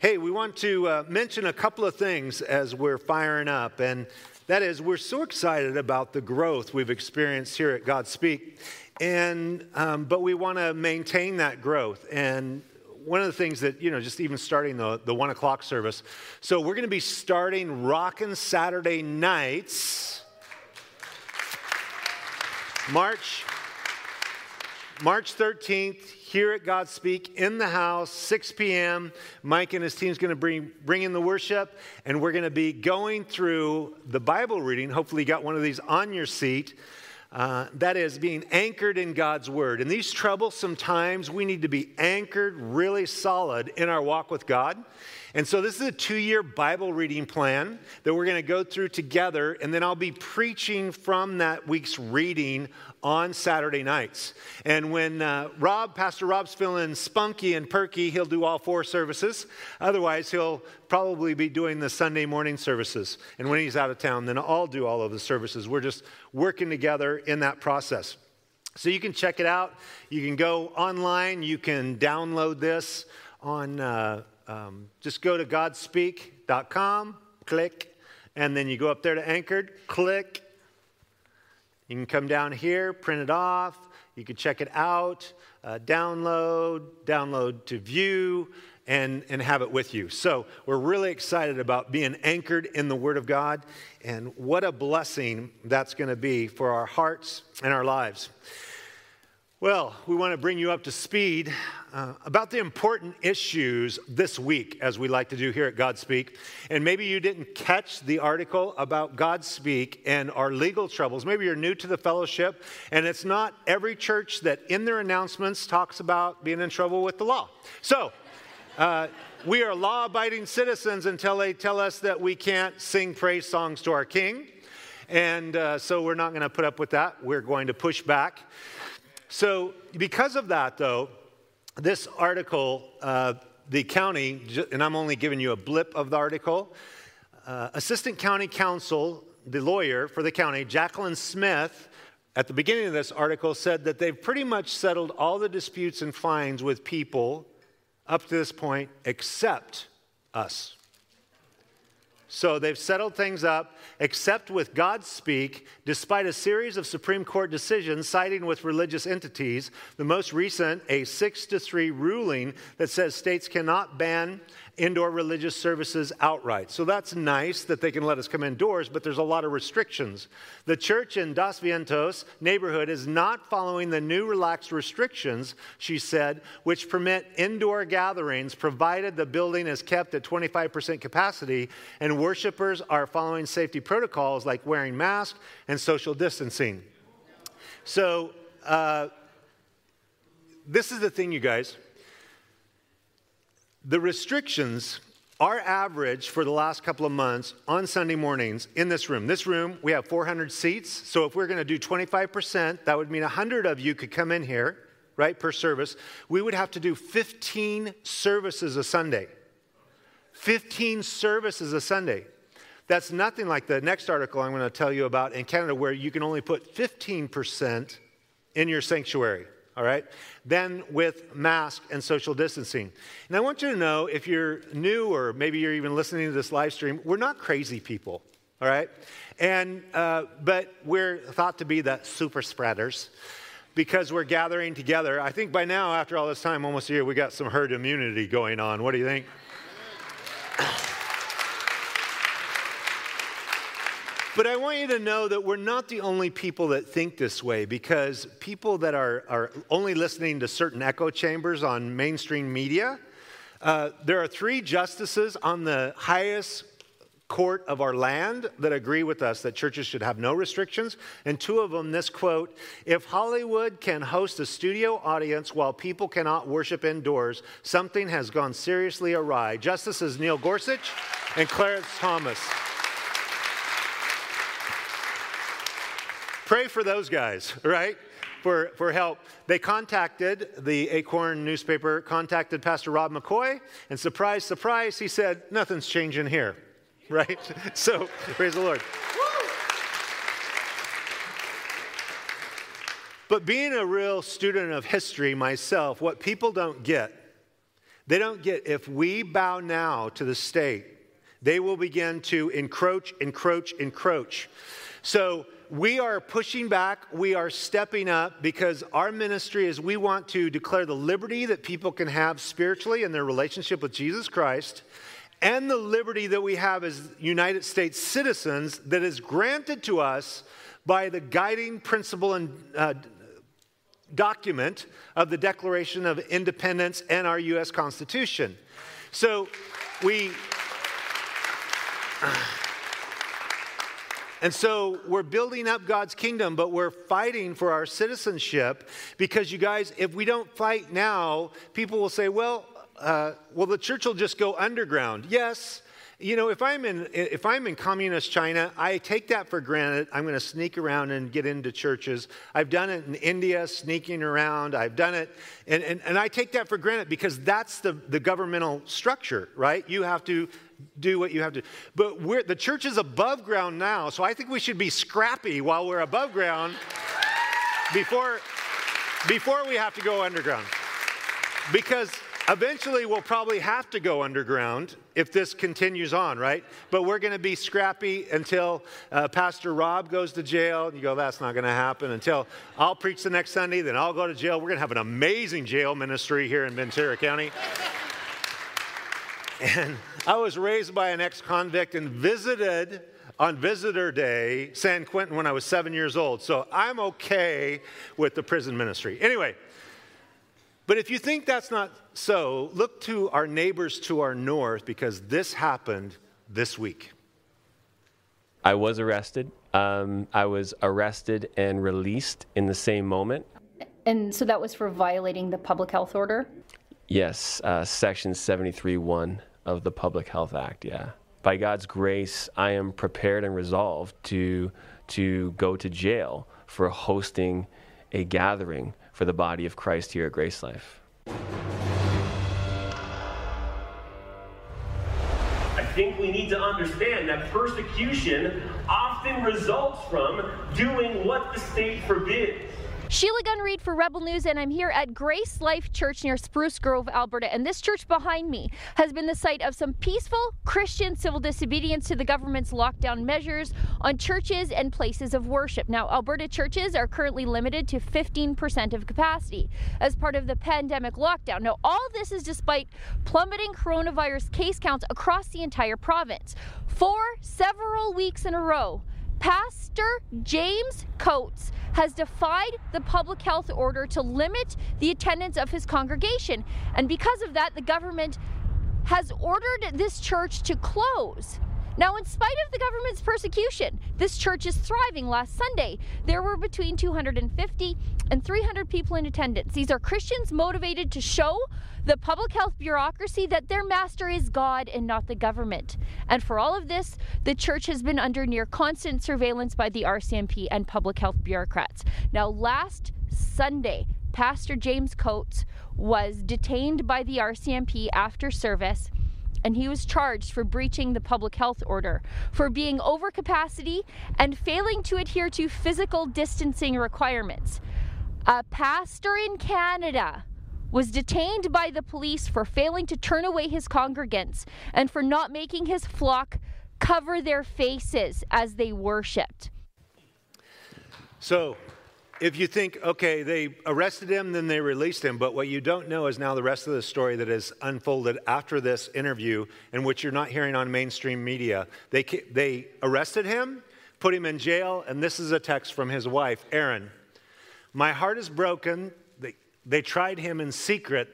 Hey, we want to uh, mention a couple of things as we're firing up, and that is, we're so excited about the growth we've experienced here at Godspeak, and um, but we want to maintain that growth. And one of the things that you know, just even starting the the one o'clock service, so we're going to be starting rockin' Saturday nights, March March 13th here at Godspeak in the house, 6 p.m. Mike and his team is going to bring, bring in the worship, and we're going to be going through the Bible reading. Hopefully, you got one of these on your seat. Uh, that is being anchored in God's Word. In these troublesome times, we need to be anchored really solid in our walk with God. And so, this is a two year Bible reading plan that we're going to go through together, and then I'll be preaching from that week's reading on Saturday nights. And when uh, Rob, Pastor Rob's feeling spunky and perky, he'll do all four services. Otherwise, he'll probably be doing the Sunday morning services. And when he's out of town, then I'll do all of the services. We're just working together in that process. So you can check it out. You can go online. You can download this on, uh, um, just go to godspeak.com, click, and then you go up there to Anchored, click, you can come down here, print it off. You can check it out, uh, download, download to view, and, and have it with you. So we're really excited about being anchored in the Word of God, and what a blessing that's going to be for our hearts and our lives. Well, we want to bring you up to speed uh, about the important issues this week, as we like to do here at Godspeak. And maybe you didn't catch the article about Godspeak and our legal troubles. Maybe you're new to the fellowship, and it's not every church that in their announcements talks about being in trouble with the law. So, uh, we are law abiding citizens until they tell us that we can't sing praise songs to our king. And uh, so we're not going to put up with that. We're going to push back. So, because of that, though, this article, uh, the county, and I'm only giving you a blip of the article, uh, Assistant County Counsel, the lawyer for the county, Jacqueline Smith, at the beginning of this article said that they've pretty much settled all the disputes and fines with people up to this point except us. So they've settled things up, except with Godspeak, despite a series of Supreme Court decisions siding with religious entities. The most recent, a 6 to 3 ruling that says states cannot ban indoor religious services outright. So that's nice that they can let us come indoors, but there's a lot of restrictions. The church in Dos Vientos neighborhood is not following the new relaxed restrictions, she said, which permit indoor gatherings provided the building is kept at 25% capacity and worshipers are following safety protocols like wearing masks and social distancing. So, uh, this is the thing, you guys. The restrictions are average for the last couple of months on Sunday mornings in this room. This room, we have 400 seats. So if we're going to do 25%, that would mean 100 of you could come in here, right, per service. We would have to do 15 services a Sunday. 15 services a Sunday. That's nothing like the next article I'm going to tell you about in Canada, where you can only put 15% in your sanctuary all right? Then with mask and social distancing. And I want you to know if you're new or maybe you're even listening to this live stream, we're not crazy people, all right? And, uh, but we're thought to be the super spreaders because we're gathering together. I think by now, after all this time, almost a year, we got some herd immunity going on. What do you think? But I want you to know that we're not the only people that think this way because people that are, are only listening to certain echo chambers on mainstream media, uh, there are three justices on the highest court of our land that agree with us that churches should have no restrictions. And two of them, this quote If Hollywood can host a studio audience while people cannot worship indoors, something has gone seriously awry. Justices Neil Gorsuch and Clarence Thomas. Pray for those guys, right? For, for help. They contacted the Acorn newspaper, contacted Pastor Rob McCoy, and surprise, surprise, he said, Nothing's changing here, right? So, praise the Lord. But being a real student of history myself, what people don't get, They don't get, if we bow now to the state, they will begin to encroach, encroach, encroach. So we are pushing back, we are stepping up because our ministry is we want to declare the liberty that people can have spiritually in their relationship with Jesus Christ and the liberty that we have as United States citizens that is granted to us by the guiding principle and uh, document of the Declaration of Independence and our U.S. Constitution. So we. And so we're building up God's kingdom, but we're fighting for our citizenship because you guys, if we don't fight now, people will say, well, uh, well, the church will just go underground. Yes, you know, if I'm in if I'm in communist China, I take that for granted. I'm going to sneak around and get into churches. I've done it in India, sneaking around. I've done it, and, and, and I take that for granted because that's the, the governmental structure, right? You have to do what you have to. But we're, the church is above ground now, so I think we should be scrappy while we're above ground before, before we have to go underground. Because Eventually, we'll probably have to go underground if this continues on, right? But we're going to be scrappy until uh, Pastor Rob goes to jail. And you go, that's not going to happen. Until I'll preach the next Sunday, then I'll go to jail. We're going to have an amazing jail ministry here in Ventura County. And I was raised by an ex convict and visited on visitor day San Quentin when I was seven years old. So I'm okay with the prison ministry. Anyway, but if you think that's not so, look to our neighbors to our north because this happened this week. I was arrested. Um, I was arrested and released in the same moment. And so that was for violating the public health order? Yes, uh, Section 73.1 of the Public Health Act, yeah. By God's grace, I am prepared and resolved to, to go to jail for hosting a gathering for the body of Christ here at Grace Life. I think we need to understand that persecution often results from doing what the state forbids. Sheila Gunn Reid for Rebel News, and I'm here at Grace Life Church near Spruce Grove, Alberta. And this church behind me has been the site of some peaceful Christian civil disobedience to the government's lockdown measures on churches and places of worship. Now, Alberta churches are currently limited to 15% of capacity as part of the pandemic lockdown. Now, all this is despite plummeting coronavirus case counts across the entire province. For several weeks in a row, Pastor James Coates has defied the public health order to limit the attendance of his congregation. And because of that, the government has ordered this church to close. Now, in spite of the government's persecution, this church is thriving. Last Sunday, there were between 250 and 300 people in attendance. These are Christians motivated to show the public health bureaucracy that their master is God and not the government. And for all of this, the church has been under near constant surveillance by the RCMP and public health bureaucrats. Now, last Sunday, Pastor James Coates was detained by the RCMP after service and he was charged for breaching the public health order, for being over capacity, and failing to adhere to physical distancing requirements. A pastor in Canada was detained by the police for failing to turn away his congregants and for not making his flock cover their faces as they worshiped. So, if you think, okay, they arrested him, then they released him, but what you don't know is now the rest of the story that has unfolded after this interview, and which you're not hearing on mainstream media. They, they arrested him, put him in jail, and this is a text from his wife, Erin. My heart is broken. They, they tried him in secret.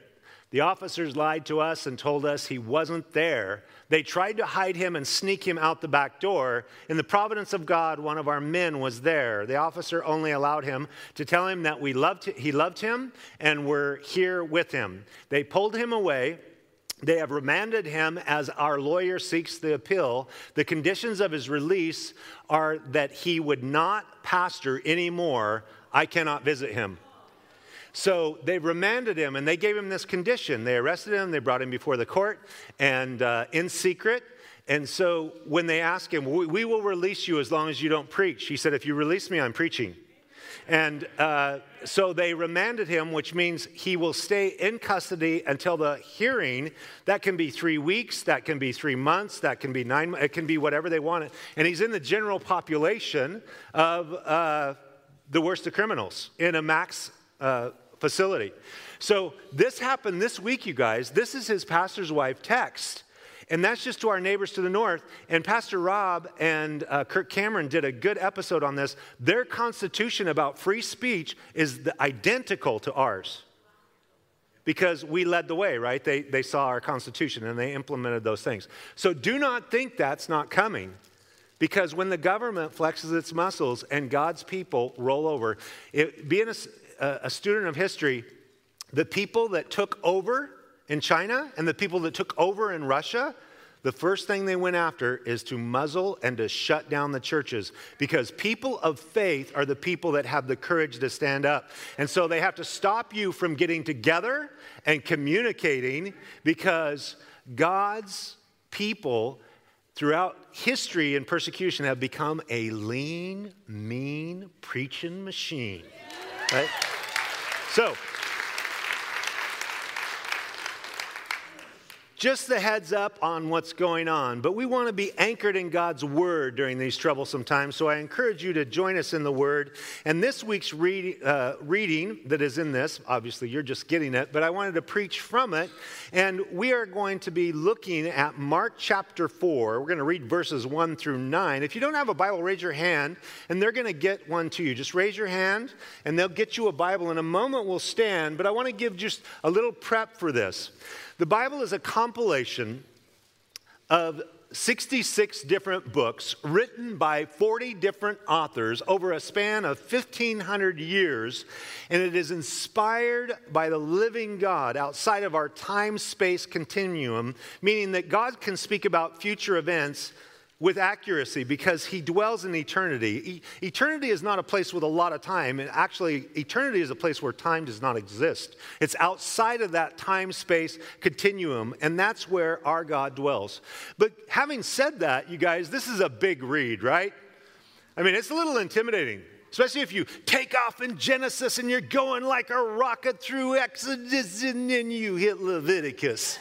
The officers lied to us and told us he wasn't there. They tried to hide him and sneak him out the back door. In the providence of God, one of our men was there. The officer only allowed him to tell him that we loved, he loved him and were here with him. They pulled him away. They have remanded him as our lawyer seeks the appeal. The conditions of his release are that he would not pastor anymore. I cannot visit him. So they remanded him and they gave him this condition. They arrested him, they brought him before the court, and uh, in secret. And so when they asked him, we, we will release you as long as you don't preach, he said, If you release me, I'm preaching. And uh, so they remanded him, which means he will stay in custody until the hearing. That can be three weeks, that can be three months, that can be nine, it can be whatever they want. And he's in the general population of uh, the worst of criminals in a max uh, facility. So this happened this week, you guys. This is his pastor's wife text. And that's just to our neighbors to the north. And Pastor Rob and uh, Kirk Cameron did a good episode on this. Their constitution about free speech is the, identical to ours because we led the way, right? They, they saw our constitution and they implemented those things. So do not think that's not coming. Because when the government flexes its muscles and God's people roll over, it, being a, a student of history, the people that took over in China and the people that took over in Russia, the first thing they went after is to muzzle and to shut down the churches because people of faith are the people that have the courage to stand up. And so they have to stop you from getting together and communicating because God's people throughout history and persecution have become a lean, mean preaching machine. Right? So, just the heads up on what's going on. But we want to be anchored in God's Word during these troublesome times. So I encourage you to join us in the Word. And this week's read, uh, reading that is in this, obviously you're just getting it, but I wanted to preach from it. And we are going to be looking at Mark chapter 4. We're going to read verses 1 through 9. If you don't have a Bible, raise your hand, and they're going to get one to you. Just raise your hand, and they'll get you a Bible. In a moment, we'll stand, but I want to give just a little prep for this. The Bible is a compilation of 66 different books written by 40 different authors over a span of 1,500 years, and it is inspired by the living God outside of our time space continuum, meaning that God can speak about future events with accuracy because he dwells in eternity. E- eternity is not a place with a lot of time. And actually, eternity is a place where time does not exist. It's outside of that time space continuum, and that's where our God dwells. But having said that, you guys, this is a big read, right? I mean, it's a little intimidating. Especially if you take off in Genesis and you're going like a rocket through Exodus and then you hit Leviticus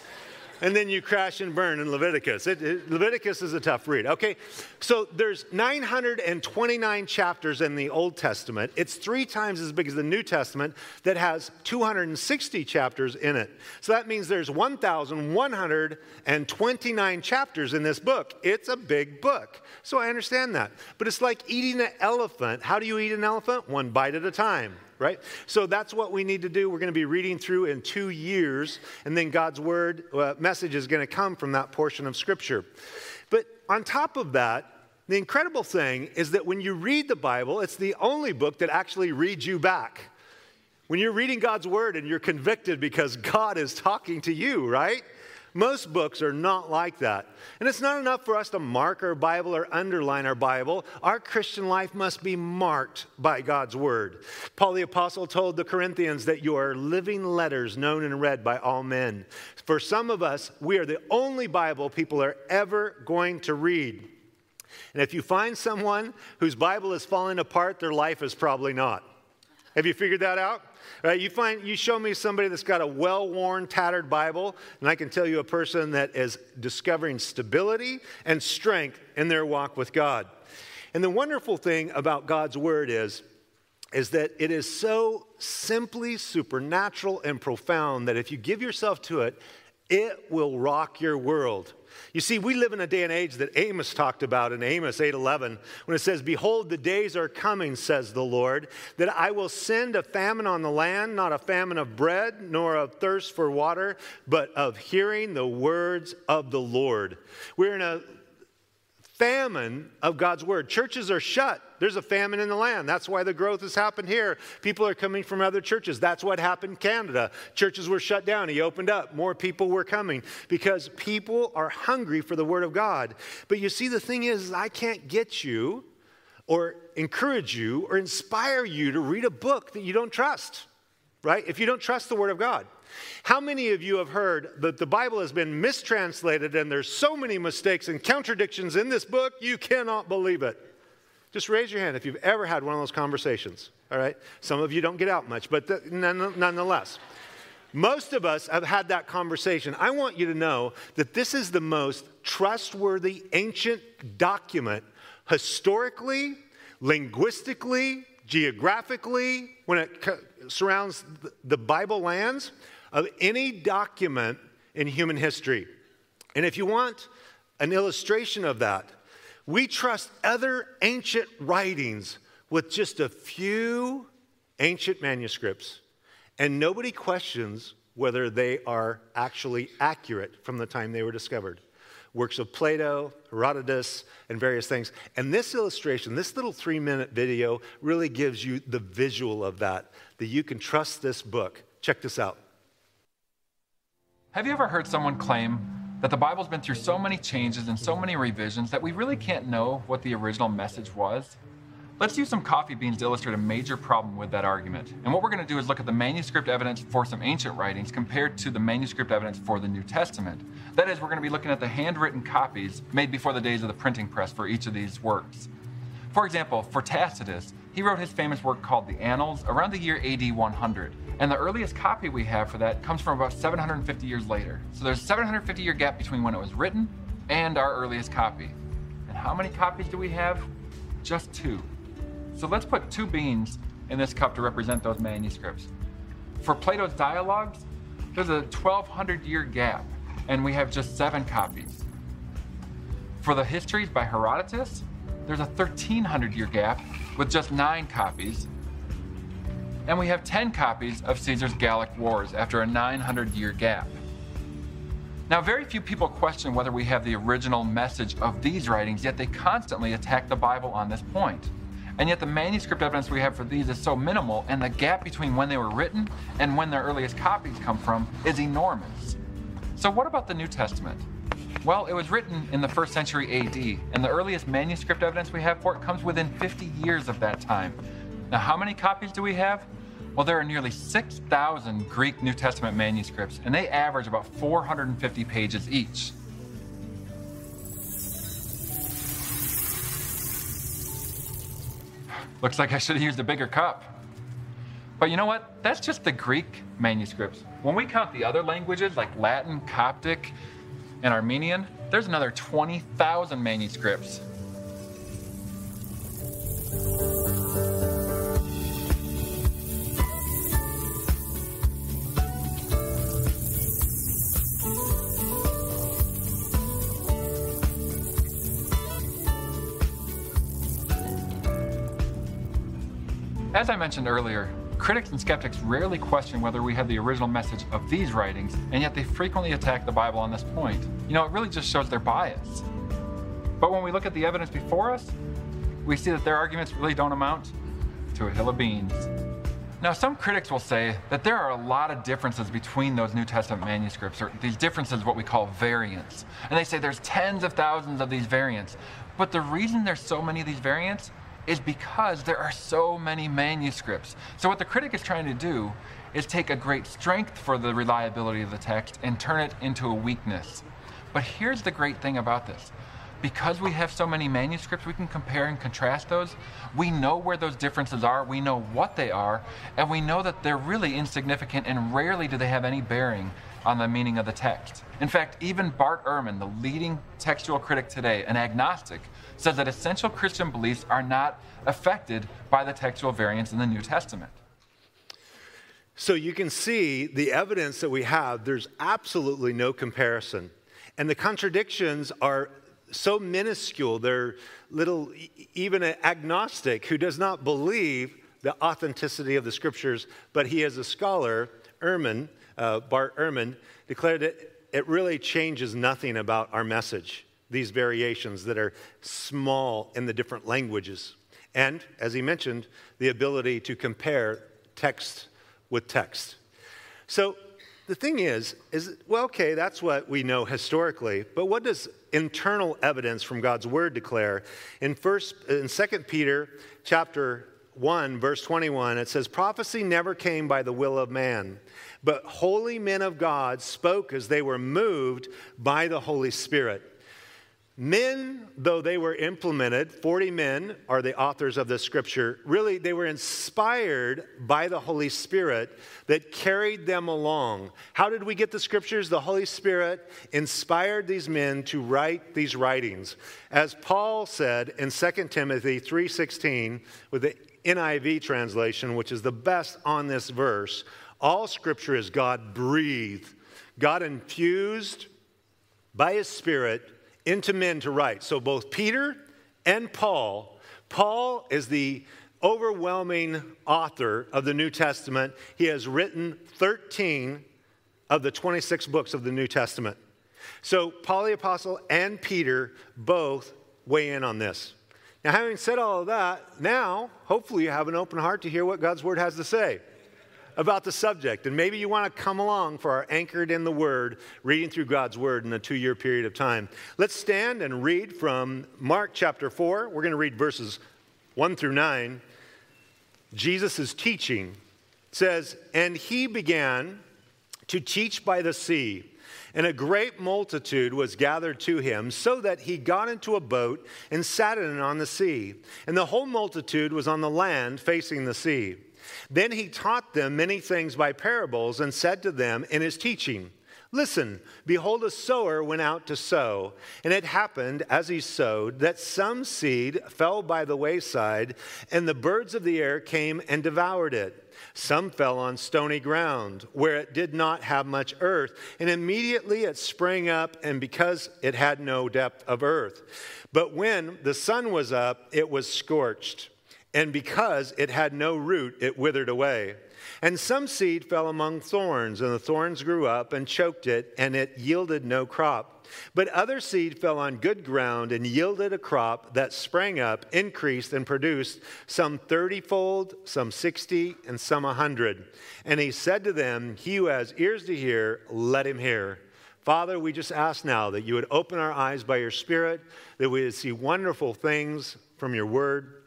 and then you crash and burn in Leviticus. It, it, Leviticus is a tough read. Okay, so there's 929 chapters in the Old Testament. It's three times as big as the New Testament that has 260 chapters in it. So that means there's 1,129 chapters in this book. It's a big book. So I understand that. But it's like eating an elephant. How do you eat an elephant? One bite at a time right? So that's what we need to do. We're going to be reading through in two years, and then God's word uh, message is going to come from that portion of Scripture. But on top of that, the incredible thing is that when you read the Bible, it's the only book that actually reads you back. When you're reading God's word and you're convicted because God is talking to you, right? Most books are not like that. And it's not enough for us to mark our Bible or underline our Bible. Our Christian life must be marked by God's Word. Paul the Apostle told the Corinthians that you are living letters known and read by all men. For some of us, we are the only Bible people are ever going to read. And if you find someone whose Bible is falling apart, their life is probably not. Have you figured that out? Right? You find you show me somebody that's got a well-worn, tattered Bible, and I can tell you a person that is discovering stability and strength in their walk with God. And the wonderful thing about God's word is is that it is so simply supernatural and profound that if you give yourself to it, it will rock your world. You see, we live in a day and age that Amos talked about in Amos 8:11 when it says, "Behold, the days are coming," says the Lord, "that I will send a famine on the land, not a famine of bread, nor of thirst for water, but of hearing the words of the Lord." We're in a famine of God's word. Churches are shut. There's a famine in the land. That's why the growth has happened here. People are coming from other churches. That's what happened in Canada. Churches were shut down. He opened up. More people were coming because people are hungry for the word of God. But you see, the thing is, I can't get you or encourage you or inspire you to read a book that you don't trust, right? If you don't trust the word of God. How many of you have heard that the Bible has been mistranslated and there's so many mistakes and contradictions in this book, you cannot believe it? Just raise your hand if you've ever had one of those conversations. All right? Some of you don't get out much, but the, nonetheless. Most of us have had that conversation. I want you to know that this is the most trustworthy ancient document historically, linguistically, geographically, when it surrounds the Bible lands, of any document in human history. And if you want an illustration of that, we trust other ancient writings with just a few ancient manuscripts and nobody questions whether they are actually accurate from the time they were discovered. Works of Plato, Herodotus, and various things. And this illustration, this little three minute video, really gives you the visual of that, that you can trust this book. Check this out. Have you ever heard someone claim that the Bible's been through so many changes and so many revisions that we really can't know what the original message was? Let's use some coffee beans to illustrate a major problem with that argument. And what we're going to do is look at the manuscript evidence for some ancient writings compared to the manuscript evidence for the New Testament. That is, we're going to be looking at the handwritten copies made before the days of the printing press for each of these works. For example, for Tacitus, he wrote his famous work called the Annals around the year AD 100. And the earliest copy we have for that comes from about 750 years later. So there's a 750 year gap between when it was written and our earliest copy. And how many copies do we have? Just two. So let's put two beans in this cup to represent those manuscripts. For Plato's dialogues, there's a 1200 year gap, and we have just seven copies. For the histories by Herodotus, there's a 1300 year gap with just nine copies. And we have 10 copies of Caesar's Gallic Wars after a 900 year gap. Now, very few people question whether we have the original message of these writings, yet they constantly attack the Bible on this point. And yet the manuscript evidence we have for these is so minimal, and the gap between when they were written and when their earliest copies come from is enormous. So, what about the New Testament? Well, it was written in the first century AD, and the earliest manuscript evidence we have for it comes within 50 years of that time. Now, how many copies do we have? Well, there are nearly 6,000 Greek New Testament manuscripts, and they average about 450 pages each. Looks like I should have used a bigger cup. But you know what? That's just the Greek manuscripts. When we count the other languages like Latin, Coptic, and Armenian, there's another 20,000 manuscripts. As I mentioned earlier, critics and skeptics rarely question whether we have the original message of these writings, and yet they frequently attack the Bible on this point. You know, it really just shows their bias. But when we look at the evidence before us, we see that their arguments really don't amount to a hill of beans. Now, some critics will say that there are a lot of differences between those New Testament manuscripts, or these differences, what we call variants. And they say there's tens of thousands of these variants. But the reason there's so many of these variants is because there are so many manuscripts. So, what the critic is trying to do is take a great strength for the reliability of the text and turn it into a weakness. But here's the great thing about this because we have so many manuscripts, we can compare and contrast those. We know where those differences are, we know what they are, and we know that they're really insignificant and rarely do they have any bearing on the meaning of the text. In fact, even Bart Ehrman, the leading textual critic today, an agnostic, says that essential Christian beliefs are not affected by the textual variants in the New Testament. So you can see the evidence that we have, there's absolutely no comparison. And the contradictions are so minuscule, they're little, even an agnostic who does not believe the authenticity of the scriptures, but he, as a scholar, Ehrman, uh, Bart Ehrman, declared that it really changes nothing about our message these variations that are small in the different languages. And, as he mentioned, the ability to compare text with text. So the thing is, is well, okay, that's what we know historically, but what does internal evidence from God's word declare? In first in 2 Peter chapter 1, verse 21, it says, Prophecy never came by the will of man, but holy men of God spoke as they were moved by the Holy Spirit. Men, though they were implemented, 40 men are the authors of this scripture. Really, they were inspired by the Holy Spirit that carried them along. How did we get the scriptures? The Holy Spirit inspired these men to write these writings. As Paul said in 2 Timothy 3:16 with the NIV translation, which is the best on this verse, all scripture is God breathed, God infused by his spirit into men to write. So both Peter and Paul, Paul is the overwhelming author of the New Testament. He has written 13 of the 26 books of the New Testament. So Paul the Apostle and Peter both weigh in on this. Now, having said all of that, now hopefully you have an open heart to hear what God's Word has to say about the subject. And maybe you want to come along for our Anchored in the Word, reading through God's Word in a two year period of time. Let's stand and read from Mark chapter 4. We're going to read verses 1 through 9. Jesus is teaching. It says, And he began to teach by the sea. And a great multitude was gathered to him, so that he got into a boat and sat in it on the sea. And the whole multitude was on the land facing the sea. Then he taught them many things by parables and said to them in his teaching, Listen, behold, a sower went out to sow. And it happened as he sowed that some seed fell by the wayside, and the birds of the air came and devoured it. Some fell on stony ground, where it did not have much earth, and immediately it sprang up, and because it had no depth of earth. But when the sun was up, it was scorched and because it had no root, it withered away. And some seed fell among thorns, and the thorns grew up and choked it, and it yielded no crop. But other seed fell on good ground and yielded a crop that sprang up, increased, and produced some thirtyfold, some sixty, and some a hundred. And he said to them, He who has ears to hear, let him hear. Father, we just ask now that you would open our eyes by your Spirit, that we would see wonderful things from your word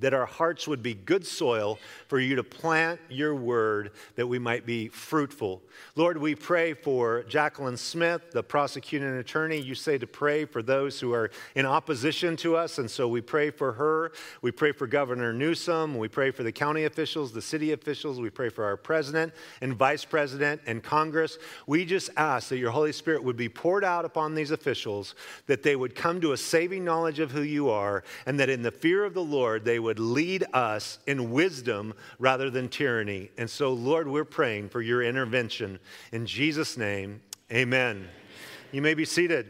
that our hearts would be good soil for you to plant your word that we might be fruitful. Lord, we pray for Jacqueline Smith, the prosecuting attorney. You say to pray for those who are in opposition to us, and so we pray for her. We pray for Governor Newsom. We pray for the county officials, the city officials. We pray for our president and vice president and Congress. We just ask that your Holy Spirit would be poured out upon these officials, that they would come to a saving knowledge of who you are, and that in the fear of the Lord they would lead us in wisdom rather than tyranny. And so, Lord, we're praying for your intervention. In Jesus' name, amen. You may be seated.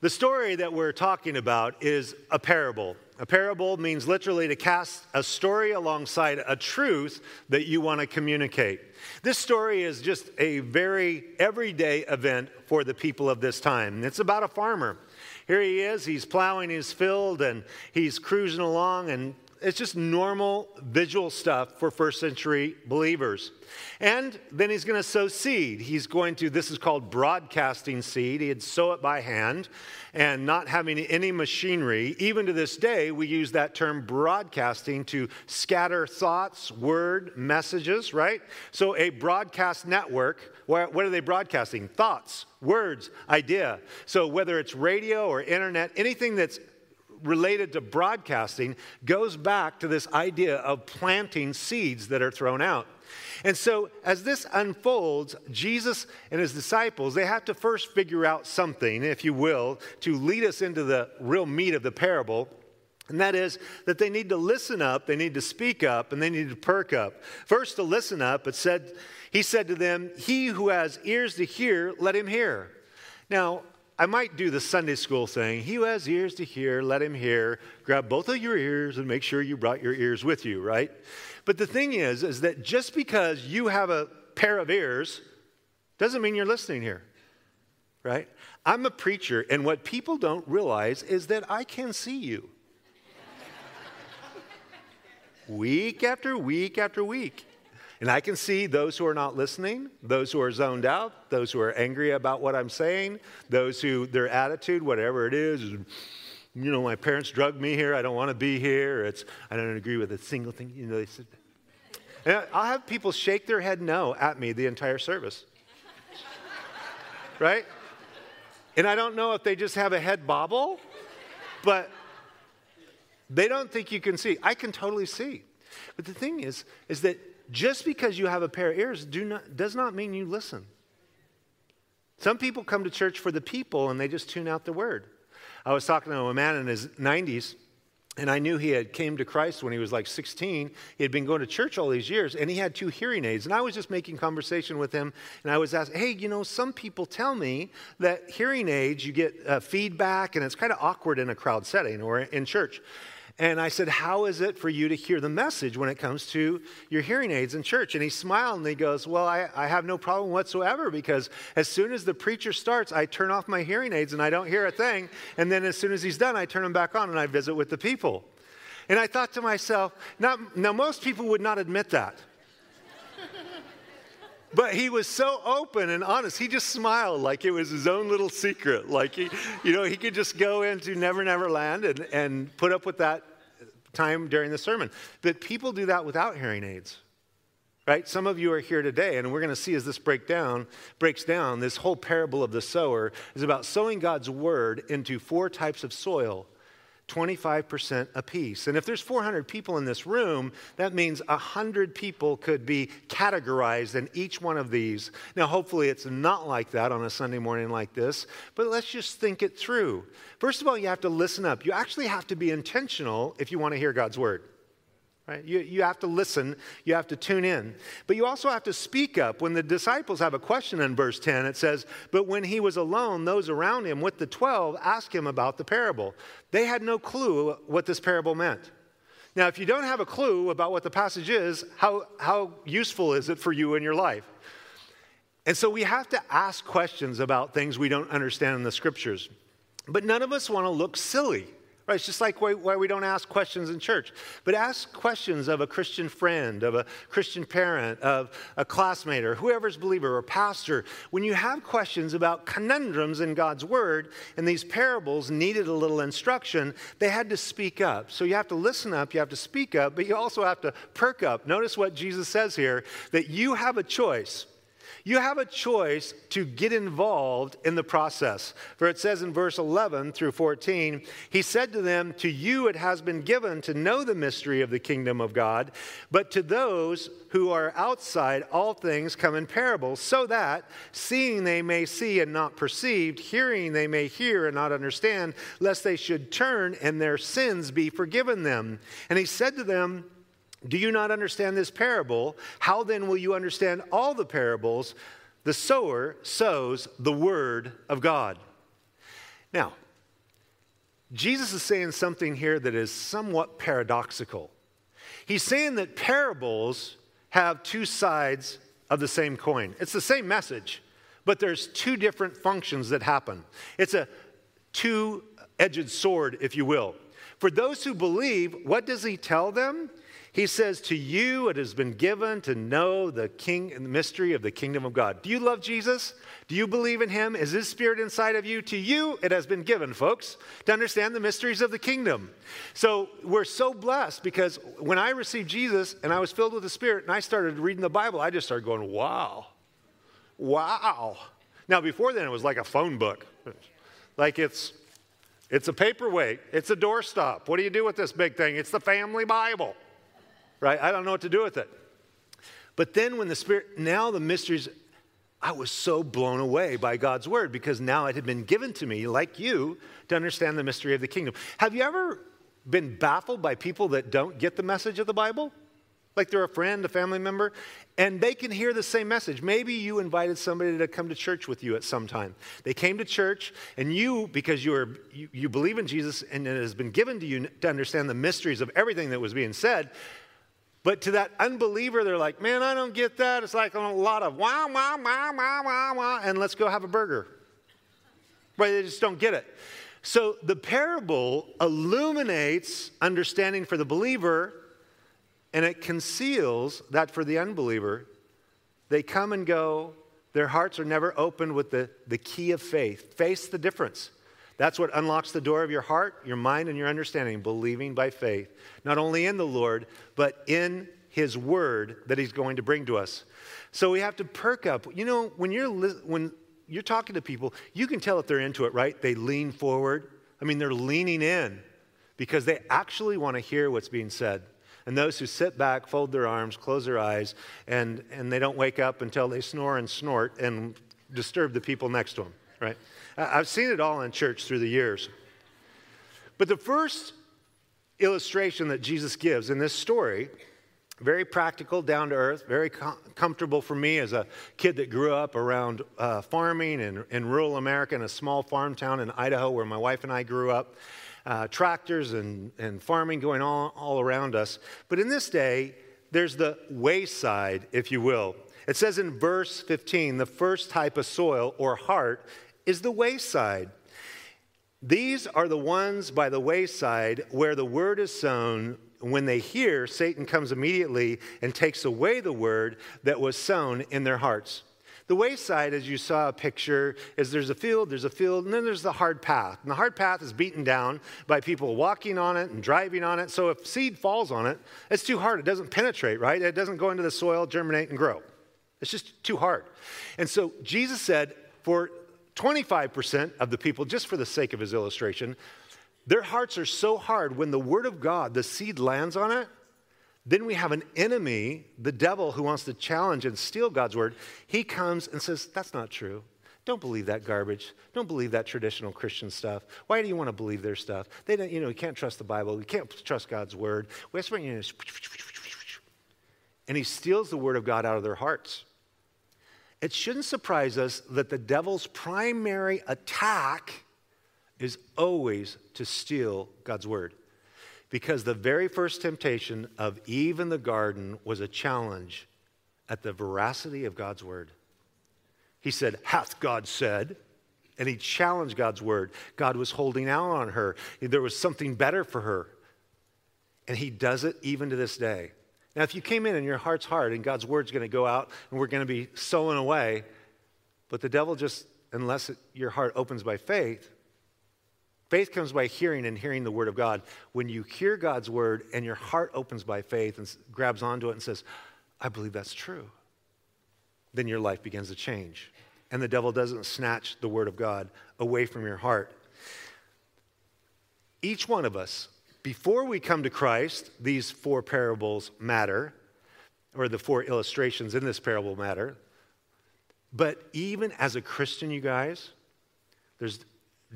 The story that we're talking about is a parable. A parable means literally to cast a story alongside a truth that you want to communicate. This story is just a very everyday event for the people of this time. It's about a farmer. Here he is, he's plowing his field and he's cruising along, and it's just normal visual stuff for first century believers. And then he's going to sow seed. He's going to, this is called broadcasting seed. He'd sow it by hand and not having any machinery. Even to this day, we use that term broadcasting to scatter thoughts, word, messages, right? So a broadcast network, what are they broadcasting? Thoughts, words, idea. So whether it's radio or internet, anything that's related to broadcasting goes back to this idea of planting seeds that are thrown out. And so, as this unfolds, Jesus and his disciples, they have to first figure out something, if you will, to lead us into the real meat of the parable. And that is that they need to listen up, they need to speak up, and they need to perk up. First, to listen up, it said, he said to them, He who has ears to hear, let him hear. Now, I might do the Sunday school thing. He who has ears to hear, let him hear. Grab both of your ears and make sure you brought your ears with you, right? But the thing is, is that just because you have a pair of ears doesn't mean you're listening here, right? I'm a preacher, and what people don't realize is that I can see you. week after week after week. And I can see those who are not listening, those who are zoned out, those who are angry about what I'm saying, those who their attitude, whatever it is, is you know, my parents drugged me here. I don't want to be here. It's I don't agree with a single thing. You know, they said. And I'll have people shake their head no at me the entire service. right? And I don't know if they just have a head bobble, but they don't think you can see. I can totally see. But the thing is, is that just because you have a pair of ears do not, does not mean you listen. Some people come to church for the people and they just tune out the word. I was talking to a man in his 90s and I knew he had came to Christ when he was like 16. He had been going to church all these years, and he had two hearing aids. And I was just making conversation with him, and I was asking, "Hey, you know, some people tell me that hearing aids you get uh, feedback, and it's kind of awkward in a crowd setting or in church." And I said, How is it for you to hear the message when it comes to your hearing aids in church? And he smiled and he goes, Well, I, I have no problem whatsoever because as soon as the preacher starts, I turn off my hearing aids and I don't hear a thing. And then as soon as he's done, I turn them back on and I visit with the people. And I thought to myself, now most people would not admit that. But he was so open and honest. He just smiled like it was his own little secret. Like he, you know, he could just go into Never Never Land and, and put up with that time during the sermon. But people do that without hearing aids. Right? Some of you are here today, and we're going to see as this break down, breaks down, this whole parable of the sower is about sowing God's word into four types of soil 25% apiece. And if there's 400 people in this room, that means 100 people could be categorized in each one of these. Now, hopefully, it's not like that on a Sunday morning like this, but let's just think it through. First of all, you have to listen up. You actually have to be intentional if you want to hear God's word. Right? You, you have to listen, you have to tune in. But you also have to speak up. When the disciples have a question in verse 10, it says, But when he was alone, those around him with the 12 asked him about the parable. They had no clue what this parable meant. Now, if you don't have a clue about what the passage is, how, how useful is it for you in your life? And so we have to ask questions about things we don't understand in the scriptures. But none of us want to look silly. Right? It's just like why, why, we don't ask questions in church, but ask questions of a Christian friend, of a Christian parent, of a classmate, or whoever's believer or pastor. When you have questions about conundrums in God's Word, and these parables needed a little instruction, they had to speak up. So you have to listen up, you have to speak up, but you also have to perk up. Notice what Jesus says here that you have a choice. You have a choice to get involved in the process. For it says in verse 11 through 14, he said to them, To you it has been given to know the mystery of the kingdom of God, but to those who are outside, all things come in parables, so that seeing they may see and not perceive, hearing they may hear and not understand, lest they should turn and their sins be forgiven them. And he said to them, do you not understand this parable? How then will you understand all the parables? The sower sows the word of God. Now, Jesus is saying something here that is somewhat paradoxical. He's saying that parables have two sides of the same coin. It's the same message, but there's two different functions that happen. It's a two edged sword, if you will. For those who believe, what does he tell them? He says, To you it has been given to know the king the mystery of the kingdom of God. Do you love Jesus? Do you believe in him? Is his spirit inside of you? To you it has been given, folks, to understand the mysteries of the kingdom. So we're so blessed because when I received Jesus and I was filled with the Spirit and I started reading the Bible, I just started going, Wow, wow. Now, before then, it was like a phone book. Like it's it's a paperweight. It's a doorstop. What do you do with this big thing? It's the family Bible right? I don't know what to do with it. But then when the Spirit, now the mysteries, I was so blown away by God's word because now it had been given to me, like you, to understand the mystery of the kingdom. Have you ever been baffled by people that don't get the message of the Bible? Like they're a friend, a family member, and they can hear the same message. Maybe you invited somebody to come to church with you at some time. They came to church, and you, because you, are, you, you believe in Jesus and it has been given to you to understand the mysteries of everything that was being said, but to that unbeliever, they're like, man, I don't get that. It's like a lot of wah, wah, wah, wah, wah, wah, and let's go have a burger. Right? They just don't get it. So the parable illuminates understanding for the believer, and it conceals that for the unbeliever. They come and go, their hearts are never opened with the, the key of faith. Face the difference. That's what unlocks the door of your heart, your mind, and your understanding, believing by faith, not only in the Lord, but in His Word that He's going to bring to us. So we have to perk up. You know, when, you're when you're talking to people, you can tell if they're into it, right? They lean forward. I mean, they're leaning in because they actually want to hear what's being said. And those who sit back, fold their arms, close their eyes, and, and they don't wake up until they snore and snort and disturb the people next to them, right? I've seen it all in church through the years. But the first illustration that Jesus gives in this story, very practical, down to earth, very com- comfortable for me as a kid that grew up around uh, farming in, in rural America in a small farm town in Idaho where my wife and I grew up. Uh, tractors and, and farming going all, all around us. But in this day, there's the wayside, if you will. It says in verse 15, the first type of soil or heart is the wayside. These are the ones by the wayside where the word is sown. When they hear, Satan comes immediately and takes away the word that was sown in their hearts. The wayside, as you saw a picture, is there's a field, there's a field, and then there's the hard path. And the hard path is beaten down by people walking on it and driving on it. So if seed falls on it, it's too hard. It doesn't penetrate, right? It doesn't go into the soil, germinate, and grow. It's just too hard. And so Jesus said, for 25% of the people, just for the sake of his illustration, their hearts are so hard when the word of God, the seed lands on it, then we have an enemy, the devil, who wants to challenge and steal God's word. He comes and says, That's not true. Don't believe that garbage. Don't believe that traditional Christian stuff. Why do you want to believe their stuff? They don't, you know, you can't trust the Bible. You can't trust God's word. And he steals the word of God out of their hearts. It shouldn't surprise us that the devil's primary attack is always to steal God's word. Because the very first temptation of Eve in the garden was a challenge at the veracity of God's word. He said, Hath God said? And he challenged God's word. God was holding out on her, there was something better for her. And he does it even to this day. Now, if you came in and your heart's hard and God's word's going to go out and we're going to be sowing away, but the devil just, unless it, your heart opens by faith, faith comes by hearing and hearing the word of God. When you hear God's word and your heart opens by faith and grabs onto it and says, I believe that's true, then your life begins to change. And the devil doesn't snatch the word of God away from your heart. Each one of us before we come to Christ, these four parables matter, or the four illustrations in this parable matter. But even as a Christian, you guys, there's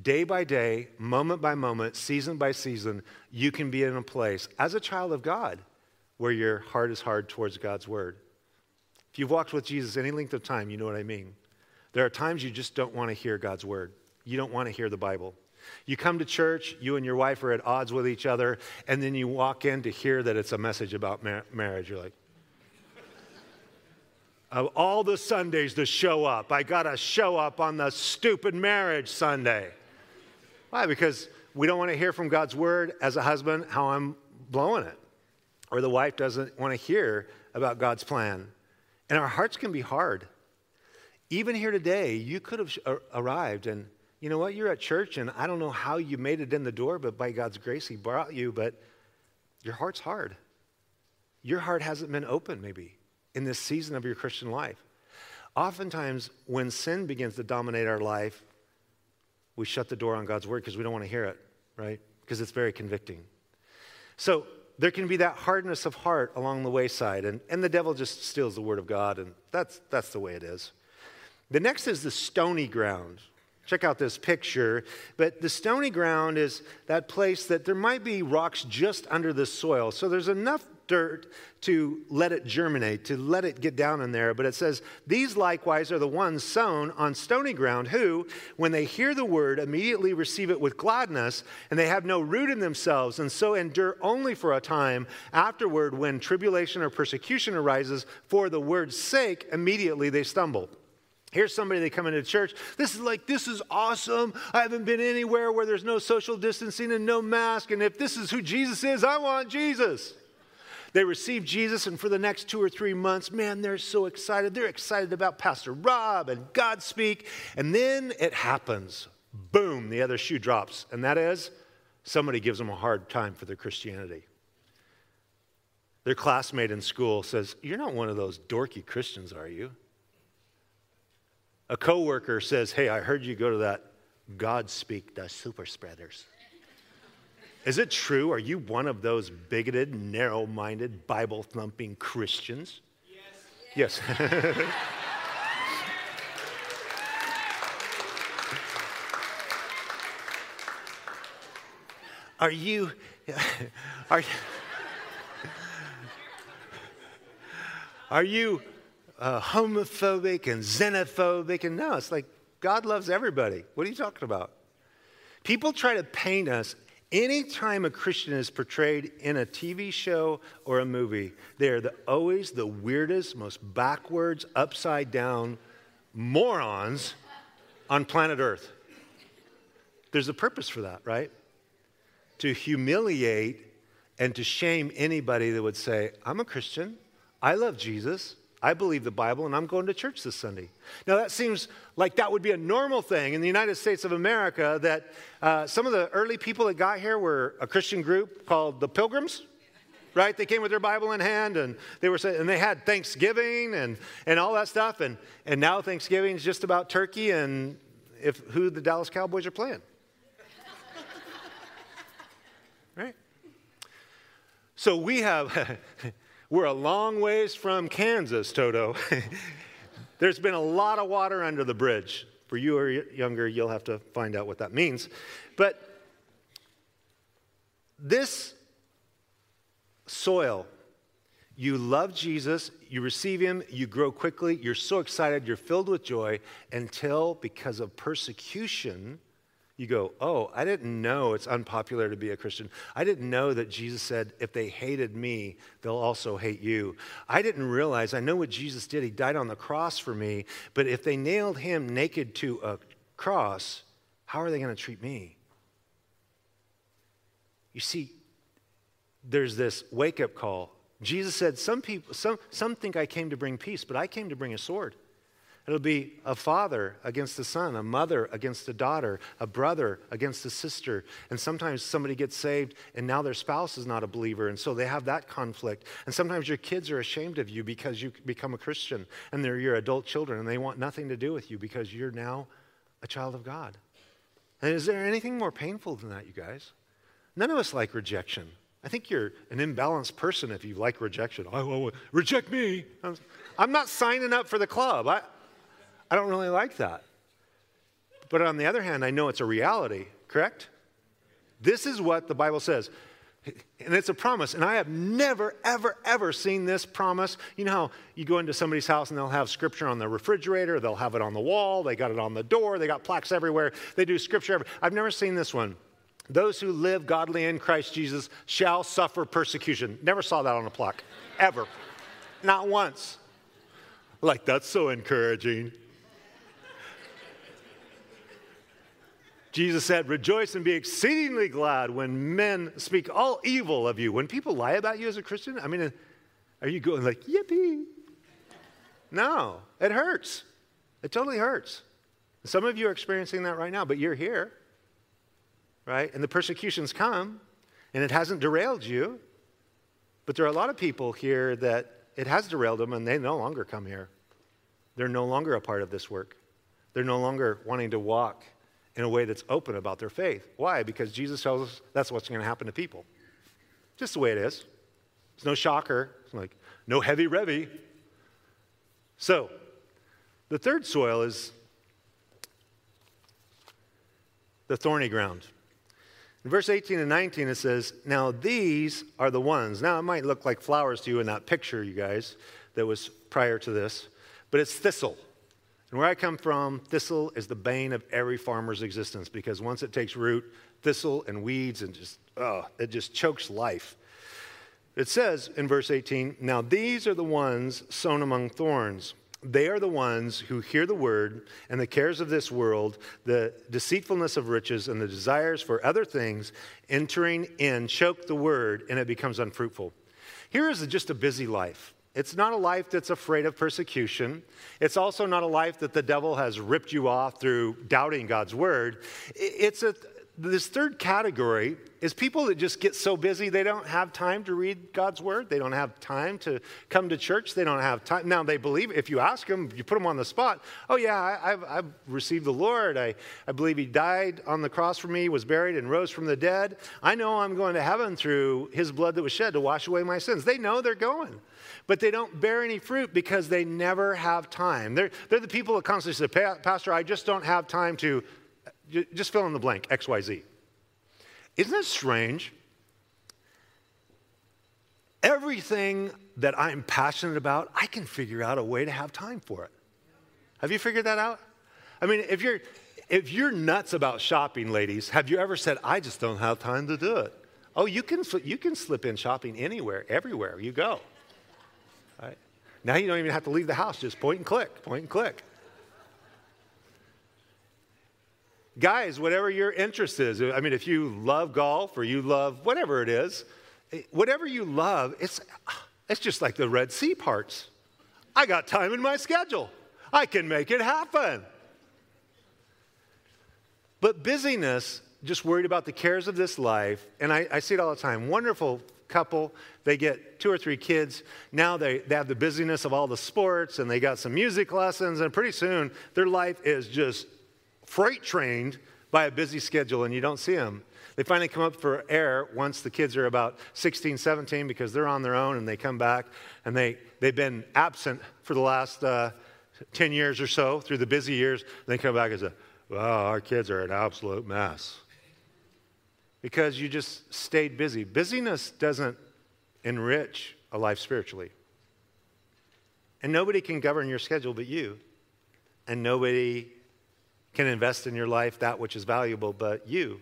day by day, moment by moment, season by season, you can be in a place as a child of God where your heart is hard towards God's word. If you've walked with Jesus any length of time, you know what I mean. There are times you just don't want to hear God's word. You don't want to hear the Bible. You come to church, you and your wife are at odds with each other, and then you walk in to hear that it's a message about mar- marriage. You're like, of all the Sundays to show up, I got to show up on the stupid marriage Sunday. Why? Because we don't want to hear from God's word as a husband how I'm blowing it. Or the wife doesn't want to hear about God's plan. And our hearts can be hard. Even here today, you could have arrived and you know what? You're at church, and I don't know how you made it in the door, but by God's grace, He brought you, but your heart's hard. Your heart hasn't been open, maybe, in this season of your Christian life. Oftentimes, when sin begins to dominate our life, we shut the door on God's word because we don't want to hear it, right? Because it's very convicting. So, there can be that hardness of heart along the wayside, and, and the devil just steals the word of God, and that's, that's the way it is. The next is the stony ground. Check out this picture. But the stony ground is that place that there might be rocks just under the soil. So there's enough dirt to let it germinate, to let it get down in there. But it says, These likewise are the ones sown on stony ground who, when they hear the word, immediately receive it with gladness, and they have no root in themselves, and so endure only for a time. Afterward, when tribulation or persecution arises for the word's sake, immediately they stumble. Here's somebody they come into church. This is like, this is awesome. I haven't been anywhere where there's no social distancing and no mask. And if this is who Jesus is, I want Jesus. They receive Jesus, and for the next two or three months, man, they're so excited. They're excited about Pastor Rob and Godspeak. And then it happens. Boom, the other shoe drops. And that is somebody gives them a hard time for their Christianity. Their classmate in school says, You're not one of those dorky Christians, are you? A coworker says, Hey, I heard you go to that Godspeak, the super spreaders. Is it true? Are you one of those bigoted, narrow minded, Bible thumping Christians? Yes. Yes. are you. Are, are you uh, homophobic and xenophobic? And no, it's like God loves everybody. What are you talking about? People try to paint us Anytime a Christian is portrayed in a TV show or a movie, they're the, always the weirdest, most backwards, upside down morons on planet Earth. There's a purpose for that, right? To humiliate and to shame anybody that would say, I'm a Christian, I love Jesus, I believe the Bible and I'm going to church this Sunday. Now, that seems like that would be a normal thing in the United States of America that uh, some of the early people that got here were a Christian group called the Pilgrims, right? They came with their Bible in hand and they were and they had Thanksgiving and, and all that stuff. And, and now Thanksgiving is just about turkey and if, who the Dallas Cowboys are playing. right? So we have. We're a long ways from Kansas, Toto. There's been a lot of water under the bridge. For you are younger, you'll have to find out what that means. But this soil, you love Jesus, you receive him, you grow quickly, you're so excited, you're filled with joy until, because of persecution, you go, Oh, I didn't know it's unpopular to be a Christian. I didn't know that Jesus said, If they hated me, they'll also hate you. I didn't realize, I know what Jesus did. He died on the cross for me, but if they nailed him naked to a cross, how are they going to treat me? You see, there's this wake up call. Jesus said, some people, some, some think I came to bring peace, but I came to bring a sword. It'll be a father against a son, a mother against a daughter, a brother against a sister. And sometimes somebody gets saved and now their spouse is not a believer. And so they have that conflict. And sometimes your kids are ashamed of you because you become a Christian and they're your adult children and they want nothing to do with you because you're now a child of God. And is there anything more painful than that, you guys? None of us like rejection. I think you're an imbalanced person if you like rejection. Oh, oh, oh reject me. I'm not signing up for the club. I, I don't really like that. But on the other hand, I know it's a reality, correct? This is what the Bible says. And it's a promise. And I have never, ever, ever seen this promise. You know how you go into somebody's house and they'll have scripture on the refrigerator, they'll have it on the wall, they got it on the door, they got plaques everywhere, they do scripture. Everywhere. I've never seen this one. Those who live godly in Christ Jesus shall suffer persecution. Never saw that on a plaque, ever. Not once. Like, that's so encouraging. Jesus said, Rejoice and be exceedingly glad when men speak all evil of you. When people lie about you as a Christian, I mean, are you going like, yippee? No, it hurts. It totally hurts. Some of you are experiencing that right now, but you're here, right? And the persecutions come, and it hasn't derailed you. But there are a lot of people here that it has derailed them, and they no longer come here. They're no longer a part of this work. They're no longer wanting to walk in a way that's open about their faith. Why? Because Jesus tells us that's what's going to happen to people. Just the way it is. It's no shocker. It's like no heavy revy. So, the third soil is the thorny ground. In verse 18 and 19, it says, Now these are the ones. Now, it might look like flowers to you in that picture, you guys, that was prior to this, but it's thistle. And where I come from, thistle is the bane of every farmer's existence because once it takes root, thistle and weeds and just, oh, it just chokes life. It says in verse 18, Now these are the ones sown among thorns. They are the ones who hear the word and the cares of this world, the deceitfulness of riches, and the desires for other things entering in choke the word, and it becomes unfruitful. Here is just a busy life. It's not a life that's afraid of persecution. It's also not a life that the devil has ripped you off through doubting God's word. It's a, this third category is people that just get so busy they don't have time to read God's word. They don't have time to come to church. They don't have time. Now, they believe, if you ask them, you put them on the spot, oh, yeah, I, have I've received the Lord. I, I believe He died on the cross for me, was buried, and rose from the dead. I know I'm going to heaven through His blood that was shed to wash away my sins. They know they're going but they don't bear any fruit because they never have time. They're, they're the people that constantly say, Pastor, I just don't have time to just fill in the blank, XYZ. Isn't that strange? Everything that I'm passionate about, I can figure out a way to have time for it. Have you figured that out? I mean, if you're if you're nuts about shopping, ladies, have you ever said, "I just don't have time to do it"? Oh, you can you can slip in shopping anywhere, everywhere you go. Right? Now you don't even have to leave the house; just point and click, point and click. Guys, whatever your interest is, I mean, if you love golf or you love whatever it is, whatever you love, it's, it's just like the Red Sea parts. I got time in my schedule, I can make it happen. But busyness, just worried about the cares of this life, and I, I see it all the time. Wonderful couple, they get two or three kids. Now they, they have the busyness of all the sports and they got some music lessons, and pretty soon their life is just freight trained by a busy schedule and you don't see them. They finally come up for air once the kids are about 16, 17 because they're on their own and they come back and they, they've been absent for the last uh, 10 years or so through the busy years. They come back and say, Wow, our kids are an absolute mess. Because you just stayed busy. Busyness doesn't enrich a life spiritually. And nobody can govern your schedule but you. And nobody can invest in your life that which is valuable but you.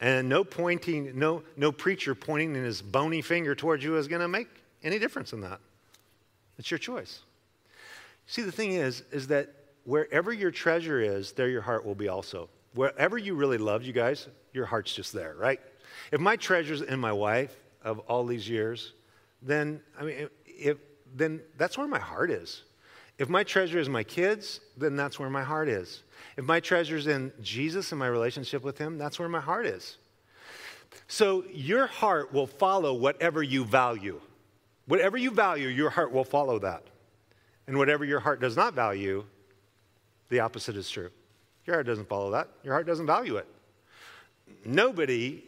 And no pointing, no, no preacher pointing in his bony finger towards you is going to make any difference in that. It's your choice. See, the thing is, is that wherever your treasure is, there your heart will be also. Wherever you really love you guys, your heart's just there, right? If my treasure's in my wife of all these years, then I mean, if, then that's where my heart is. If my treasure is my kids, then that's where my heart is. If my treasure is in Jesus and my relationship with Him, that's where my heart is. So your heart will follow whatever you value. Whatever you value, your heart will follow that. And whatever your heart does not value, the opposite is true. Your heart doesn't follow that, your heart doesn't value it. Nobody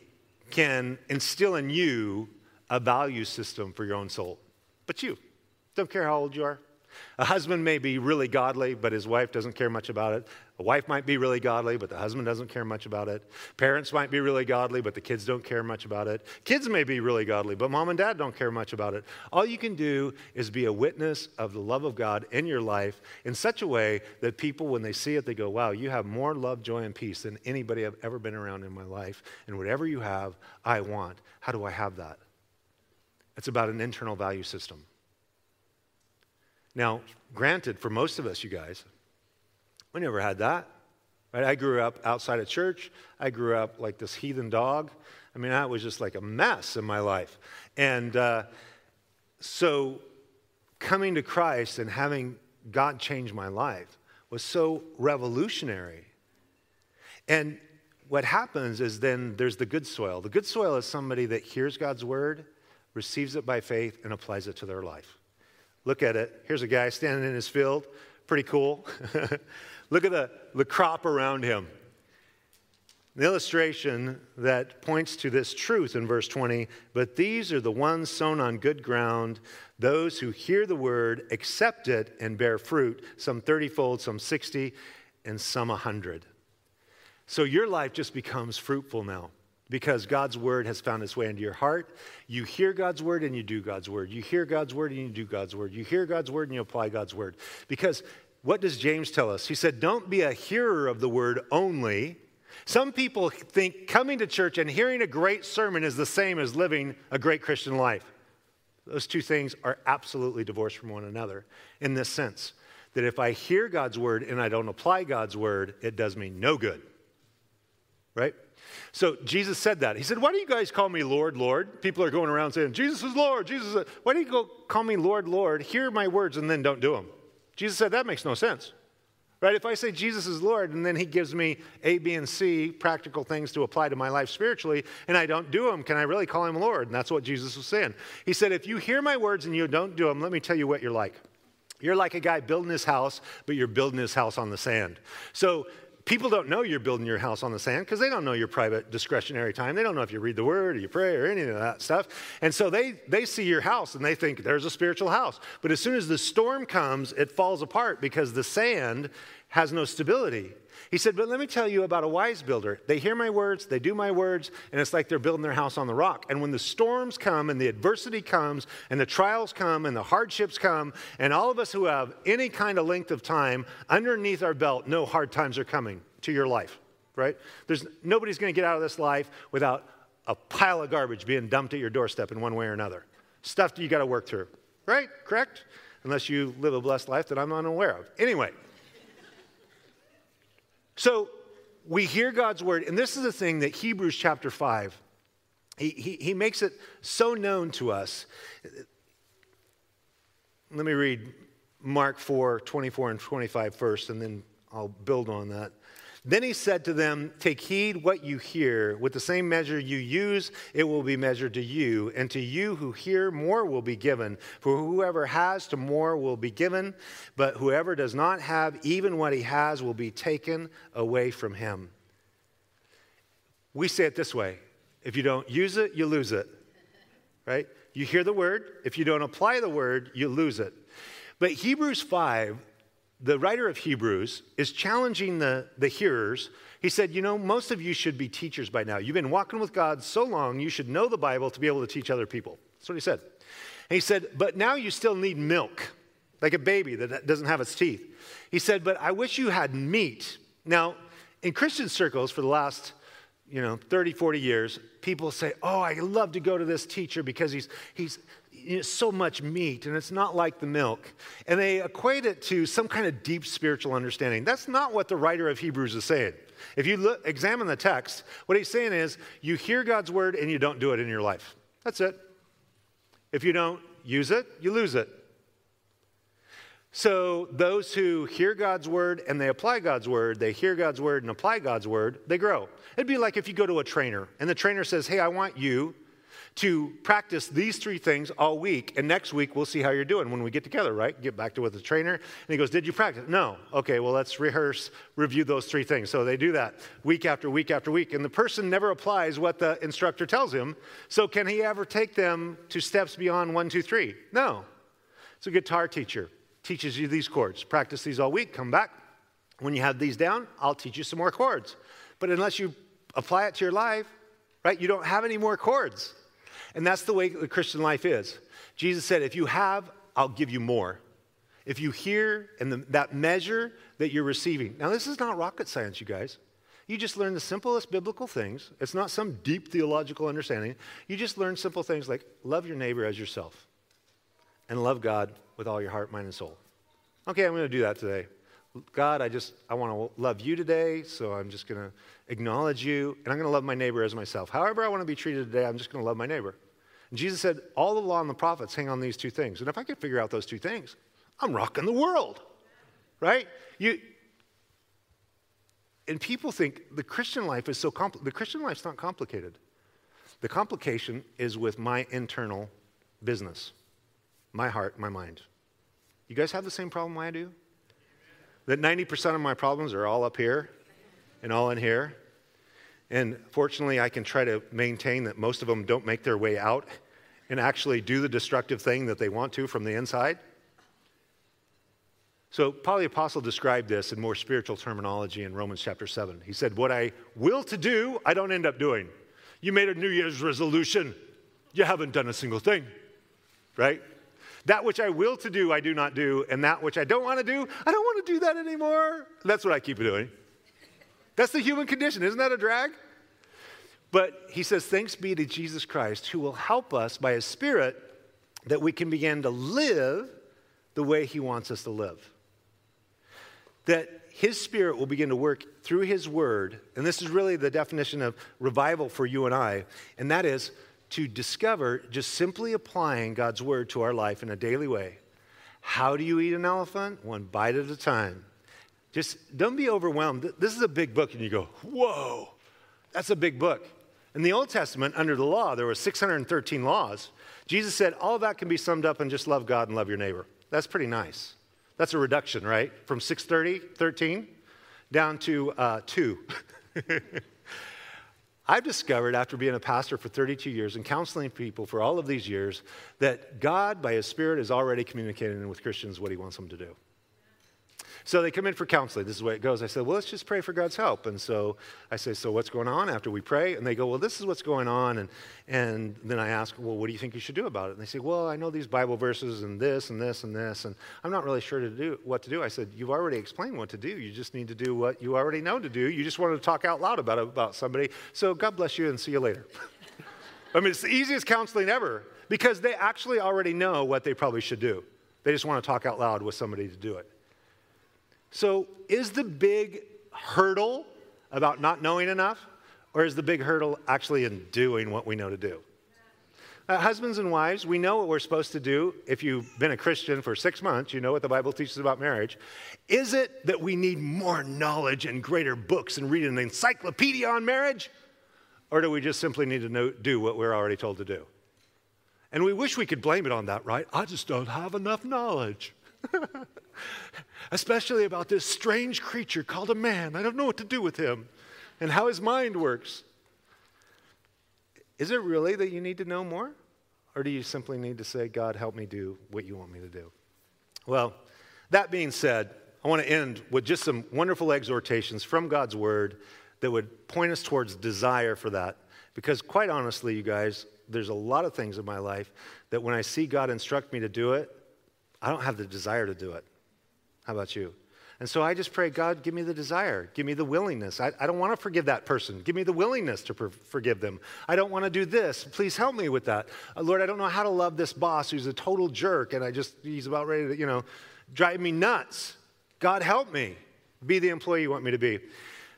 can instill in you a value system for your own soul, but you. Don't care how old you are. A husband may be really godly, but his wife doesn't care much about it. A wife might be really godly, but the husband doesn't care much about it. Parents might be really godly, but the kids don't care much about it. Kids may be really godly, but mom and dad don't care much about it. All you can do is be a witness of the love of God in your life in such a way that people, when they see it, they go, wow, you have more love, joy, and peace than anybody I've ever been around in my life. And whatever you have, I want. How do I have that? It's about an internal value system. Now, granted, for most of us, you guys, we never had that. Right? I grew up outside of church. I grew up like this heathen dog. I mean, that was just like a mess in my life. And uh, so coming to Christ and having God change my life was so revolutionary. And what happens is then there's the good soil. The good soil is somebody that hears God's word, receives it by faith, and applies it to their life. Look at it. Here's a guy standing in his field. Pretty cool. Look at the, the crop around him. The illustration that points to this truth in verse 20 but these are the ones sown on good ground, those who hear the word, accept it, and bear fruit, some 30 fold, some 60, and some 100. So your life just becomes fruitful now because God's word has found its way into your heart. You hear God's word and you do God's word. You hear God's word and you do God's word. You hear God's word and you apply God's word. Because what does James tell us? He said, Don't be a hearer of the word only. Some people think coming to church and hearing a great sermon is the same as living a great Christian life. Those two things are absolutely divorced from one another in this sense that if I hear God's word and I don't apply God's word, it does me no good. Right? So Jesus said that. He said, Why do you guys call me Lord, Lord? People are going around saying, Jesus is Lord, Jesus is. Why do you go call me Lord, Lord? Hear my words and then don't do them. Jesus said, That makes no sense. Right? If I say Jesus is Lord and then he gives me A, B, and C practical things to apply to my life spiritually and I don't do them, can I really call him Lord? And that's what Jesus was saying. He said, If you hear my words and you don't do them, let me tell you what you're like. You're like a guy building his house, but you're building his house on the sand. So people don't know you're building your house on the sand because they don't know your private discretionary time. They don't know if you read the word or you pray or any of that stuff. And so they, they see your house and they think there's a spiritual house. But as soon as the storm comes, it falls apart because the sand has no stability. He said, But let me tell you about a wise builder. They hear my words, they do my words, and it's like they're building their house on the rock. And when the storms come, and the adversity comes, and the trials come, and the hardships come, and all of us who have any kind of length of time underneath our belt know hard times are coming to your life, right? There's, nobody's going to get out of this life without a pile of garbage being dumped at your doorstep in one way or another. Stuff that you got to work through, right? Correct? Unless you live a blessed life that I'm unaware of. Anyway. So we hear God's word, and this is the thing that Hebrews chapter 5, he, he, he makes it so known to us. Let me read Mark 4 24 and 25 first, and then I'll build on that. Then he said to them, Take heed what you hear. With the same measure you use, it will be measured to you. And to you who hear, more will be given. For whoever has, to more will be given. But whoever does not have, even what he has, will be taken away from him. We say it this way if you don't use it, you lose it. Right? You hear the word. If you don't apply the word, you lose it. But Hebrews 5 the writer of Hebrews is challenging the, the hearers. He said, You know, most of you should be teachers by now. You've been walking with God so long, you should know the Bible to be able to teach other people. That's what he said. And he said, But now you still need milk, like a baby that doesn't have its teeth. He said, But I wish you had meat. Now, in Christian circles for the last you know 30 40 years people say oh i love to go to this teacher because he's he's so much meat and it's not like the milk. And they equate it to some kind of deep spiritual understanding. That's not what the writer of Hebrews is saying. If you look, examine the text, what he's saying is you hear God's word and you don't do it in your life. That's it. If you don't use it, you lose it. So, those who hear God's word and they apply God's word, they hear God's word and apply God's word, they grow. It'd be like if you go to a trainer and the trainer says, Hey, I want you to practice these three things all week, and next week we'll see how you're doing when we get together, right? Get back to with the trainer. And he goes, Did you practice? No. Okay, well, let's rehearse, review those three things. So they do that week after week after week, and the person never applies what the instructor tells him. So can he ever take them to steps beyond one, two, three? No. It's a guitar teacher, teaches you these chords. Practice these all week, come back. When you have these down, I'll teach you some more chords. But unless you apply it to your life, right, you don't have any more chords. And that's the way the Christian life is. Jesus said, If you have, I'll give you more. If you hear and the, that measure that you're receiving. Now, this is not rocket science, you guys. You just learn the simplest biblical things. It's not some deep theological understanding. You just learn simple things like love your neighbor as yourself and love God with all your heart, mind, and soul. Okay, I'm going to do that today. God, I just I want to love you today, so I'm just going to acknowledge you, and I'm going to love my neighbor as myself. However I want to be treated today, I'm just going to love my neighbor. And Jesus said, all the law and the prophets hang on these two things. And if I could figure out those two things, I'm rocking the world. Right? You and people think the Christian life is so complicated. The Christian life's not complicated. The complication is with my internal business, my heart, my mind. You guys have the same problem I do? that 90% of my problems are all up here and all in here. And fortunately, I can try to maintain that most of them don't make their way out and actually do the destructive thing that they want to from the inside. So, Paul the Apostle described this in more spiritual terminology in Romans chapter 7. He said, What I will to do, I don't end up doing. You made a New Year's resolution, you haven't done a single thing, right? That which I will to do, I do not do, and that which I don't want to do, I don't want to do that anymore. That's what I keep doing. That's the human condition. Isn't that a drag? But he says, Thanks be to Jesus Christ, who will help us by his Spirit that we can begin to live the way he wants us to live. That his Spirit will begin to work through his word, and this is really the definition of revival for you and I, and that is to discover just simply applying God's word to our life in a daily way. How do you eat an elephant? One bite at a time. Just don't be overwhelmed. This is a big book, and you go, whoa, that's a big book. In the Old Testament, under the law, there were 613 laws. Jesus said all that can be summed up in just love God and love your neighbor. That's pretty nice. That's a reduction, right? From 630, 13, down to uh, two. I've discovered after being a pastor for 32 years and counseling people for all of these years that God, by His Spirit, is already communicating with Christians what He wants them to do. So they come in for counseling. This is the way it goes. I said, Well, let's just pray for God's help. And so I say, So what's going on after we pray? And they go, Well, this is what's going on. And, and then I ask, Well, what do you think you should do about it? And they say, Well, I know these Bible verses and this and this and this. And I'm not really sure to do what to do. I said, You've already explained what to do. You just need to do what you already know to do. You just wanted to talk out loud about it about somebody. So God bless you and see you later. I mean, it's the easiest counseling ever because they actually already know what they probably should do. They just want to talk out loud with somebody to do it. So, is the big hurdle about not knowing enough, or is the big hurdle actually in doing what we know to do? Uh, husbands and wives, we know what we're supposed to do. If you've been a Christian for six months, you know what the Bible teaches about marriage. Is it that we need more knowledge and greater books and read an encyclopedia on marriage? Or do we just simply need to know, do what we're already told to do? And we wish we could blame it on that, right? I just don't have enough knowledge. Especially about this strange creature called a man. I don't know what to do with him and how his mind works. Is it really that you need to know more? Or do you simply need to say, God, help me do what you want me to do? Well, that being said, I want to end with just some wonderful exhortations from God's word that would point us towards desire for that. Because, quite honestly, you guys, there's a lot of things in my life that when I see God instruct me to do it, I don't have the desire to do it. How about you? And so I just pray, God, give me the desire. Give me the willingness. I, I don't want to forgive that person. Give me the willingness to per- forgive them. I don't want to do this. Please help me with that. Uh, Lord, I don't know how to love this boss who's a total jerk and I just, he's about ready to, you know, drive me nuts. God, help me be the employee you want me to be.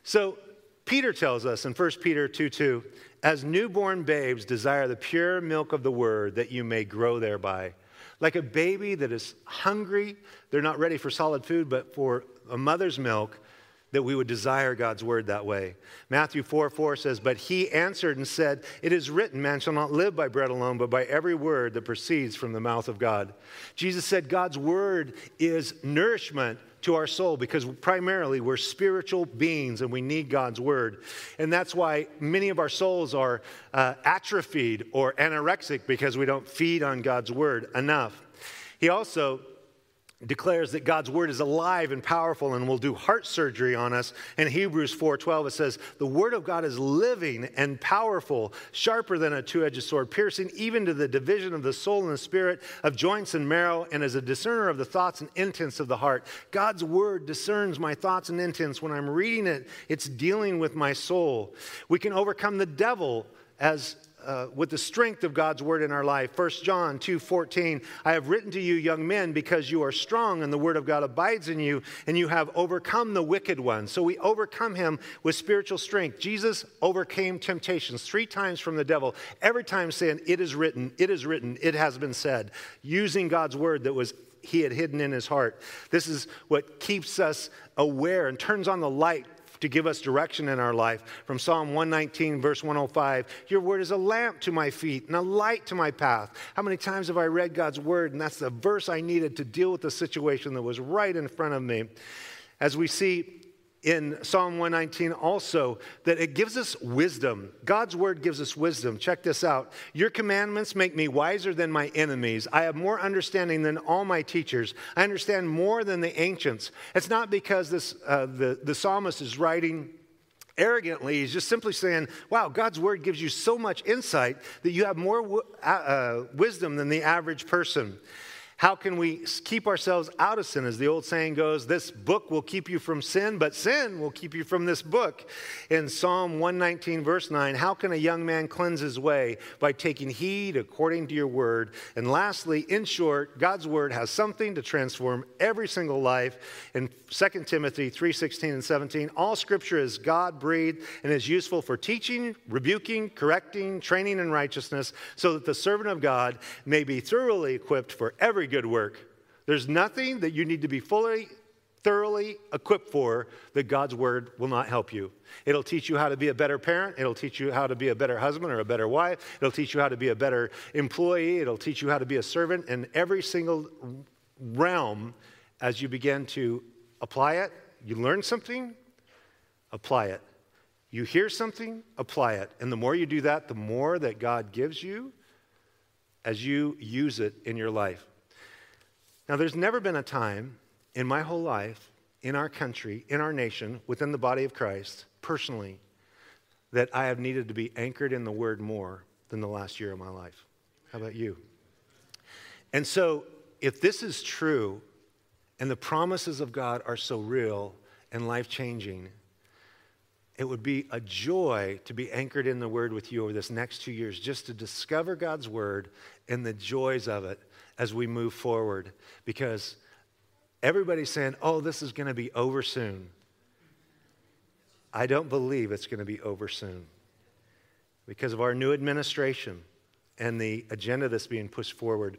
So Peter tells us in 1 Peter 2 2, as newborn babes desire the pure milk of the word that you may grow thereby. Like a baby that is hungry, they're not ready for solid food, but for a mother's milk, that we would desire God's word that way. Matthew 4 4 says, But he answered and said, It is written, man shall not live by bread alone, but by every word that proceeds from the mouth of God. Jesus said, God's word is nourishment to our soul because primarily we're spiritual beings and we need God's word. And that's why many of our souls are uh, atrophied or anorexic because we don't feed on God's word enough. He also declares that God's word is alive and powerful and will do heart surgery on us. In Hebrews 4:12 it says, "The word of God is living and powerful, sharper than a two-edged sword, piercing even to the division of the soul and the spirit, of joints and marrow, and as a discerner of the thoughts and intents of the heart." God's word discerns my thoughts and intents when I'm reading it. It's dealing with my soul. We can overcome the devil as uh, with the strength of God's word in our life. 1 John 2 14, I have written to you, young men, because you are strong and the word of God abides in you, and you have overcome the wicked one. So we overcome him with spiritual strength. Jesus overcame temptations three times from the devil, every time saying, It is written, it is written, it has been said, using God's word that was he had hidden in his heart. This is what keeps us aware and turns on the light to give us direction in our life. From Psalm 119, verse 105 Your word is a lamp to my feet and a light to my path. How many times have I read God's word? And that's the verse I needed to deal with the situation that was right in front of me. As we see in Psalm 119 also that it gives us wisdom. God's word gives us wisdom. Check this out. Your commandments make me wiser than my enemies. I have more understanding than all my teachers. I understand more than the ancients. It's not because this, uh, the, the psalmist is writing arrogantly. He's just simply saying, wow, God's word gives you so much insight that you have more w- uh, wisdom than the average person. How can we keep ourselves out of sin? As the old saying goes, this book will keep you from sin, but sin will keep you from this book. In Psalm 119, verse 9, how can a young man cleanse his way? By taking heed according to your word. And lastly, in short, God's word has something to transform every single life. In 2 Timothy 3 16 and 17, all scripture is God breathed and is useful for teaching, rebuking, correcting, training in righteousness, so that the servant of God may be thoroughly equipped for every good work. There's nothing that you need to be fully thoroughly equipped for that God's word will not help you. It'll teach you how to be a better parent. It'll teach you how to be a better husband or a better wife. It'll teach you how to be a better employee. It'll teach you how to be a servant in every single realm as you begin to apply it. You learn something, apply it. You hear something, apply it. And the more you do that, the more that God gives you as you use it in your life. Now, there's never been a time in my whole life, in our country, in our nation, within the body of Christ, personally, that I have needed to be anchored in the Word more than the last year of my life. How about you? And so, if this is true, and the promises of God are so real and life changing, it would be a joy to be anchored in the Word with you over this next two years, just to discover God's Word and the joys of it as we move forward. Because everybody's saying, oh, this is going to be over soon. I don't believe it's going to be over soon because of our new administration and the agenda that's being pushed forward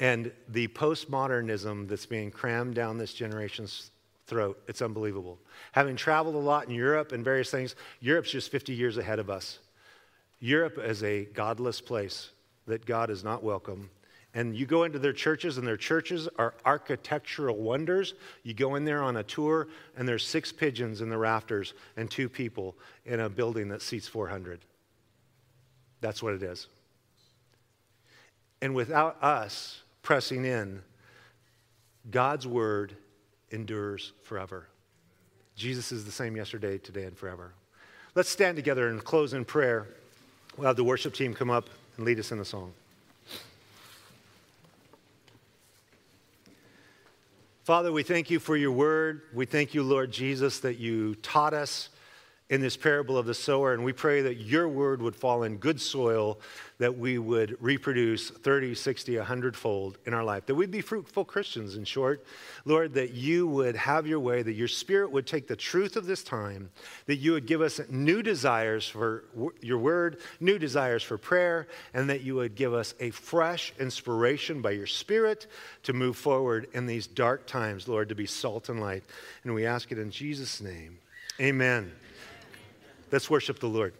and the postmodernism that's being crammed down this generation's throat. It's unbelievable. Having traveled a lot in Europe and various things, Europe's just 50 years ahead of us. Europe is a godless place that God is not welcome. And you go into their churches, and their churches are architectural wonders. You go in there on a tour, and there's six pigeons in the rafters and two people in a building that seats 400. That's what it is. And without us pressing in, God's word endures forever. Jesus is the same yesterday, today, and forever. Let's stand together and close in prayer. We'll have the worship team come up and lead us in a song. Father, we thank you for your word. We thank you, Lord Jesus, that you taught us in this parable of the sower, and we pray that your word would fall in good soil, that we would reproduce 30, 60, 100 fold in our life, that we'd be fruitful Christians, in short. Lord, that you would have your way, that your spirit would take the truth of this time, that you would give us new desires for your word, new desires for prayer, and that you would give us a fresh inspiration by your spirit to move forward in these dark times, Lord, to be salt and light. And we ask it in Jesus' name. Amen. Let's worship the Lord.